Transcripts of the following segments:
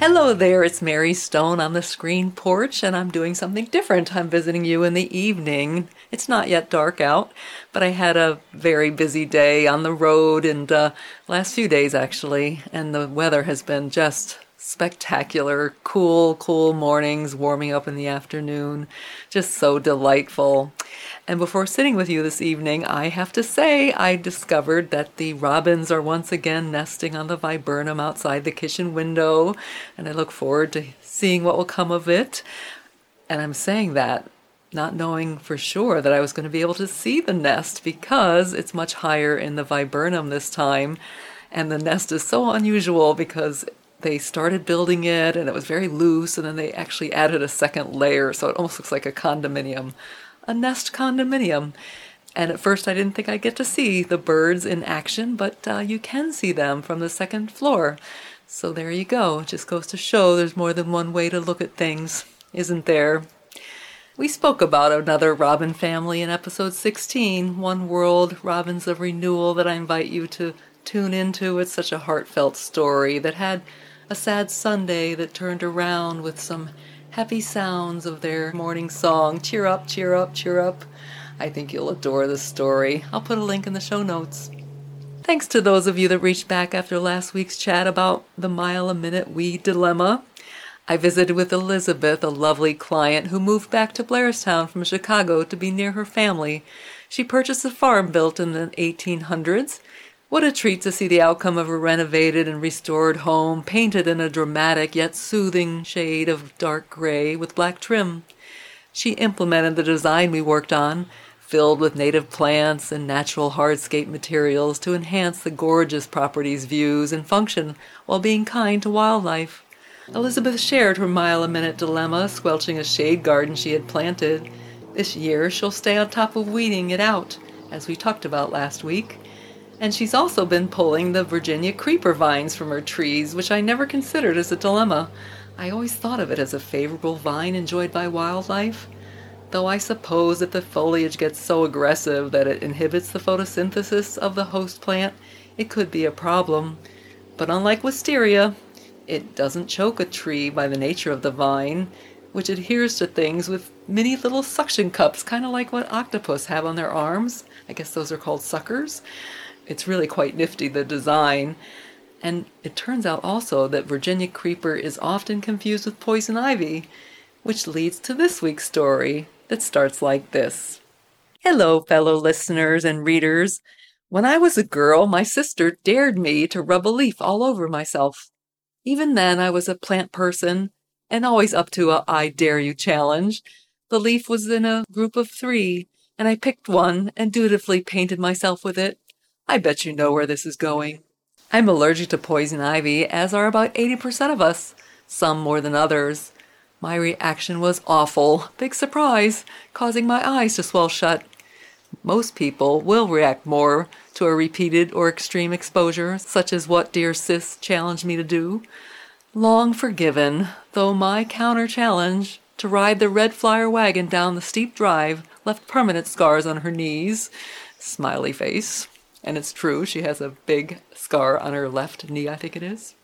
Hello there, it's Mary Stone on the screen porch, and I'm doing something different. I'm visiting you in the evening. It's not yet dark out, but I had a very busy day on the road and uh, last few days actually, and the weather has been just spectacular. Cool, cool mornings, warming up in the afternoon. Just so delightful. And before sitting with you this evening, I have to say I discovered that the robins are once again nesting on the viburnum outside the kitchen window, and I look forward to seeing what will come of it. And I'm saying that not knowing for sure that I was going to be able to see the nest because it's much higher in the viburnum this time. And the nest is so unusual because they started building it and it was very loose and then they actually added a second layer so it almost looks like a condominium a nest condominium. And at first i didn't think i'd get to see the birds in action but uh, you can see them from the second floor. So there you go. It just goes to show there's more than one way to look at things isn't there? We spoke about another robin family in episode 16 one world robins of renewal that i invite you to tune into. It's such a heartfelt story that had a sad Sunday that turned around with some happy sounds of their morning song, Cheer Up, Cheer Up, Cheer Up. I think you'll adore this story. I'll put a link in the show notes. Thanks to those of you that reached back after last week's chat about the mile a minute weed dilemma. I visited with Elizabeth, a lovely client who moved back to Blairstown from Chicago to be near her family. She purchased a farm built in the 1800s what a treat to see the outcome of a renovated and restored home, painted in a dramatic yet soothing shade of dark gray with black trim. She implemented the design we worked on, filled with native plants and natural hardscape materials to enhance the gorgeous property's views and function while being kind to wildlife. Elizabeth shared her mile a minute dilemma, squelching a shade garden she had planted. This year she'll stay on top of weeding it out, as we talked about last week. And she's also been pulling the Virginia creeper vines from her trees, which I never considered as a dilemma. I always thought of it as a favorable vine enjoyed by wildlife. Though I suppose if the foliage gets so aggressive that it inhibits the photosynthesis of the host plant, it could be a problem. But unlike wisteria, it doesn't choke a tree by the nature of the vine, which adheres to things with many little suction cups, kind of like what octopus have on their arms. I guess those are called suckers. It's really quite nifty, the design. And it turns out also that Virginia creeper is often confused with poison ivy, which leads to this week's story that starts like this. Hello, fellow listeners and readers. When I was a girl, my sister dared me to rub a leaf all over myself. Even then, I was a plant person and always up to a I dare you challenge. The leaf was in a group of three, and I picked one and dutifully painted myself with it I bet you know where this is going. I'm allergic to poison ivy, as are about 80% of us, some more than others. My reaction was awful, big surprise, causing my eyes to swell shut. Most people will react more to a repeated or extreme exposure, such as what dear sis challenged me to do. Long forgiven, though my counter challenge to ride the red flyer wagon down the steep drive left permanent scars on her knees. Smiley face. And it's true, she has a big scar on her left knee, I think it is.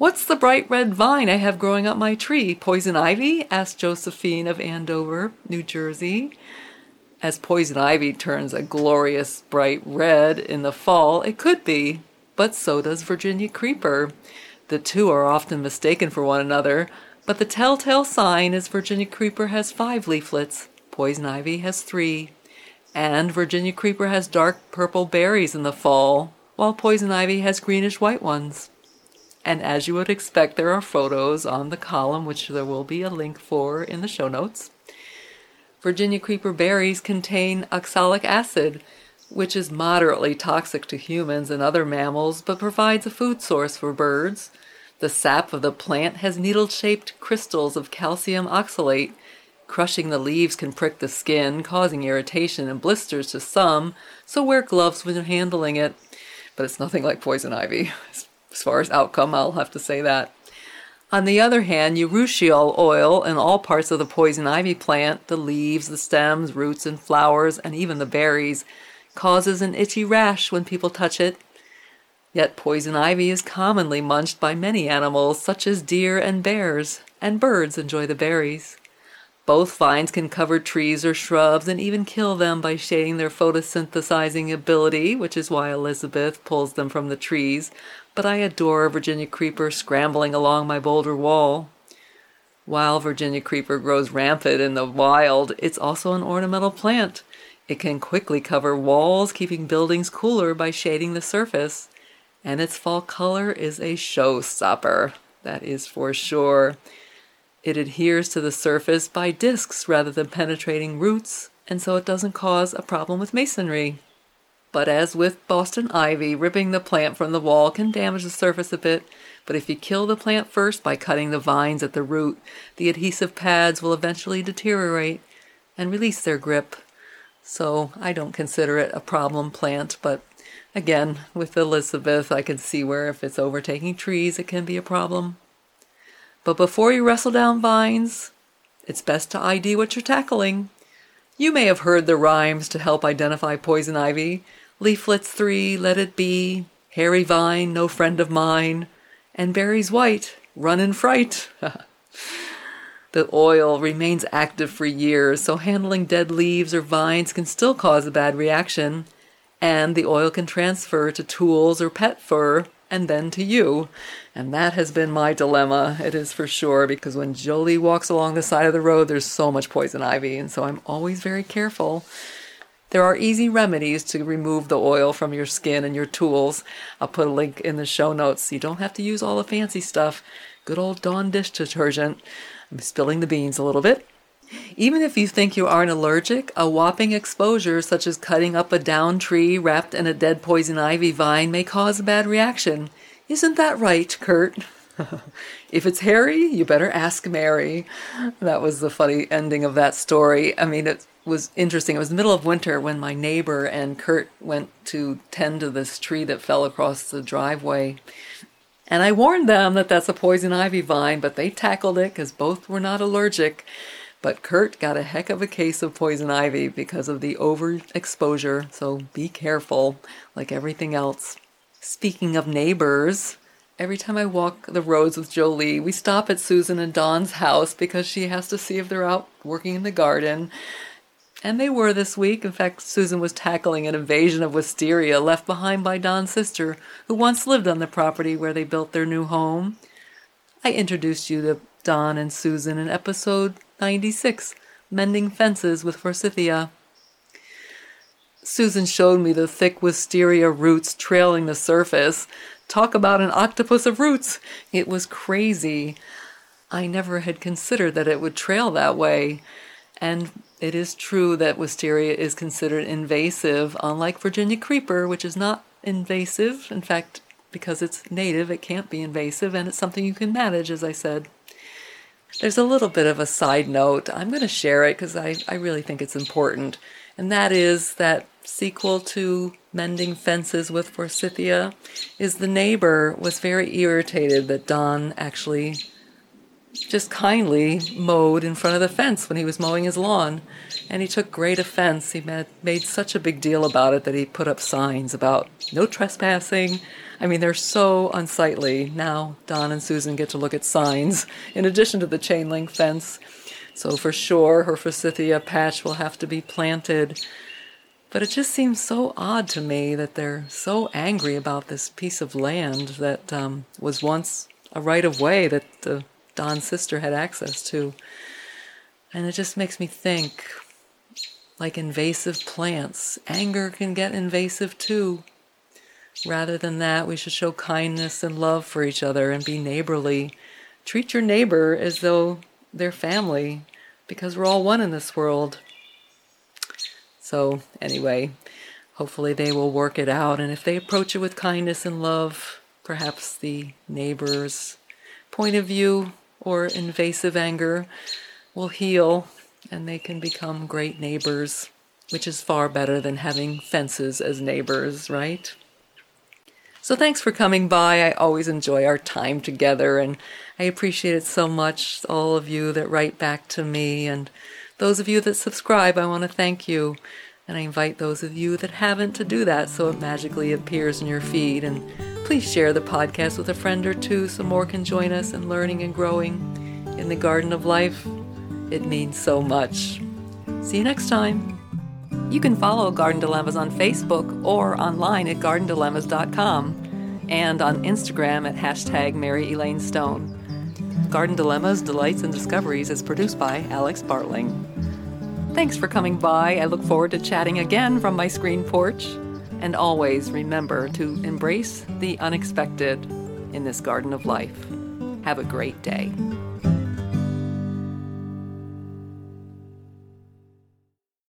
What's the bright red vine I have growing up my tree? Poison ivy? asked Josephine of Andover, New Jersey. As poison ivy turns a glorious bright red in the fall, it could be, but so does Virginia creeper. The two are often mistaken for one another, but the telltale sign is Virginia creeper has five leaflets, poison ivy has three. And Virginia creeper has dark purple berries in the fall, while poison ivy has greenish white ones. And as you would expect, there are photos on the column, which there will be a link for in the show notes. Virginia creeper berries contain oxalic acid, which is moderately toxic to humans and other mammals but provides a food source for birds. The sap of the plant has needle shaped crystals of calcium oxalate, Crushing the leaves can prick the skin, causing irritation and blisters to some, so wear gloves when you're handling it. But it's nothing like poison ivy. As far as outcome, I'll have to say that. On the other hand, urushiol oil in all parts of the poison ivy plant, the leaves, the stems, roots, and flowers, and even the berries, causes an itchy rash when people touch it. Yet poison ivy is commonly munched by many animals, such as deer and bears, and birds enjoy the berries. Both vines can cover trees or shrubs and even kill them by shading their photosynthesizing ability, which is why Elizabeth pulls them from the trees. But I adore a Virginia creeper scrambling along my boulder wall. While Virginia creeper grows rampant in the wild, it's also an ornamental plant. It can quickly cover walls, keeping buildings cooler by shading the surface. And its fall color is a showstopper, that is for sure. It adheres to the surface by discs rather than penetrating roots, and so it doesn't cause a problem with masonry. But as with Boston ivy, ripping the plant from the wall can damage the surface a bit. But if you kill the plant first by cutting the vines at the root, the adhesive pads will eventually deteriorate and release their grip. So I don't consider it a problem plant, but again, with Elizabeth, I can see where if it's overtaking trees, it can be a problem. But before you wrestle down vines, it's best to ID what you're tackling. You may have heard the rhymes to help identify poison ivy. Leaflets three, let it be, hairy vine, no friend of mine, and berries white, run in fright. the oil remains active for years, so handling dead leaves or vines can still cause a bad reaction, and the oil can transfer to tools or pet fur and then to you. And that has been my dilemma, it is for sure, because when Jolie walks along the side of the road, there's so much poison ivy, and so I'm always very careful. There are easy remedies to remove the oil from your skin and your tools. I'll put a link in the show notes. You don't have to use all the fancy stuff. Good old Dawn dish detergent. I'm spilling the beans a little bit. Even if you think you aren't allergic, a whopping exposure, such as cutting up a down tree wrapped in a dead poison ivy vine, may cause a bad reaction. Isn't that right, Kurt? if it's hairy, you better ask Mary. That was the funny ending of that story. I mean, it was interesting. It was the middle of winter when my neighbor and Kurt went to tend to this tree that fell across the driveway. And I warned them that that's a poison ivy vine, but they tackled it because both were not allergic. But Kurt got a heck of a case of poison ivy because of the overexposure, so be careful, like everything else. Speaking of neighbors, every time I walk the roads with Jolie, we stop at Susan and Don's house because she has to see if they're out working in the garden. And they were this week. In fact, Susan was tackling an invasion of wisteria left behind by Don's sister, who once lived on the property where they built their new home. I introduced you to Don and Susan in episode 96 Mending Fences with Forsythia. Susan showed me the thick wisteria roots trailing the surface. Talk about an octopus of roots! It was crazy. I never had considered that it would trail that way. And it is true that wisteria is considered invasive, unlike Virginia creeper, which is not invasive. In fact, because it's native, it can't be invasive, and it's something you can manage, as I said. There's a little bit of a side note. I'm going to share it because I, I really think it's important. And that is that sequel to Mending Fences with Forsythia is the neighbor was very irritated that Don actually just kindly mowed in front of the fence when he was mowing his lawn. And he took great offense. He made, such a big deal about it that he put up signs about no trespassing. I mean, they're so unsightly. Now, Don and Susan get to look at signs in addition to the chain link fence. So, for sure, her forsythia patch will have to be planted. But it just seems so odd to me that they're so angry about this piece of land that um, was once a right of way that the Don's sister had access to. And it just makes me think like invasive plants, anger can get invasive too. Rather than that, we should show kindness and love for each other and be neighborly. Treat your neighbor as though they're family because we're all one in this world. So, anyway, hopefully they will work it out. And if they approach it with kindness and love, perhaps the neighbor's point of view or invasive anger will heal and they can become great neighbors, which is far better than having fences as neighbors, right? So thanks for coming by. I always enjoy our time together and I appreciate it so much, all of you that write back to me and those of you that subscribe, I want to thank you. And I invite those of you that haven't to do that so it magically appears in your feed. And please share the podcast with a friend or two so more can join us in learning and growing in the garden of life. It means so much. See you next time. You can follow Garden Dilemmas on Facebook or online at gardendilemmas.com and on Instagram at hashtag Mary Elaine Stone. Garden Dilemmas, Delights, and Discoveries is produced by Alex Bartling. Thanks for coming by. I look forward to chatting again from my screen porch. And always remember to embrace the unexpected in this garden of life. Have a great day.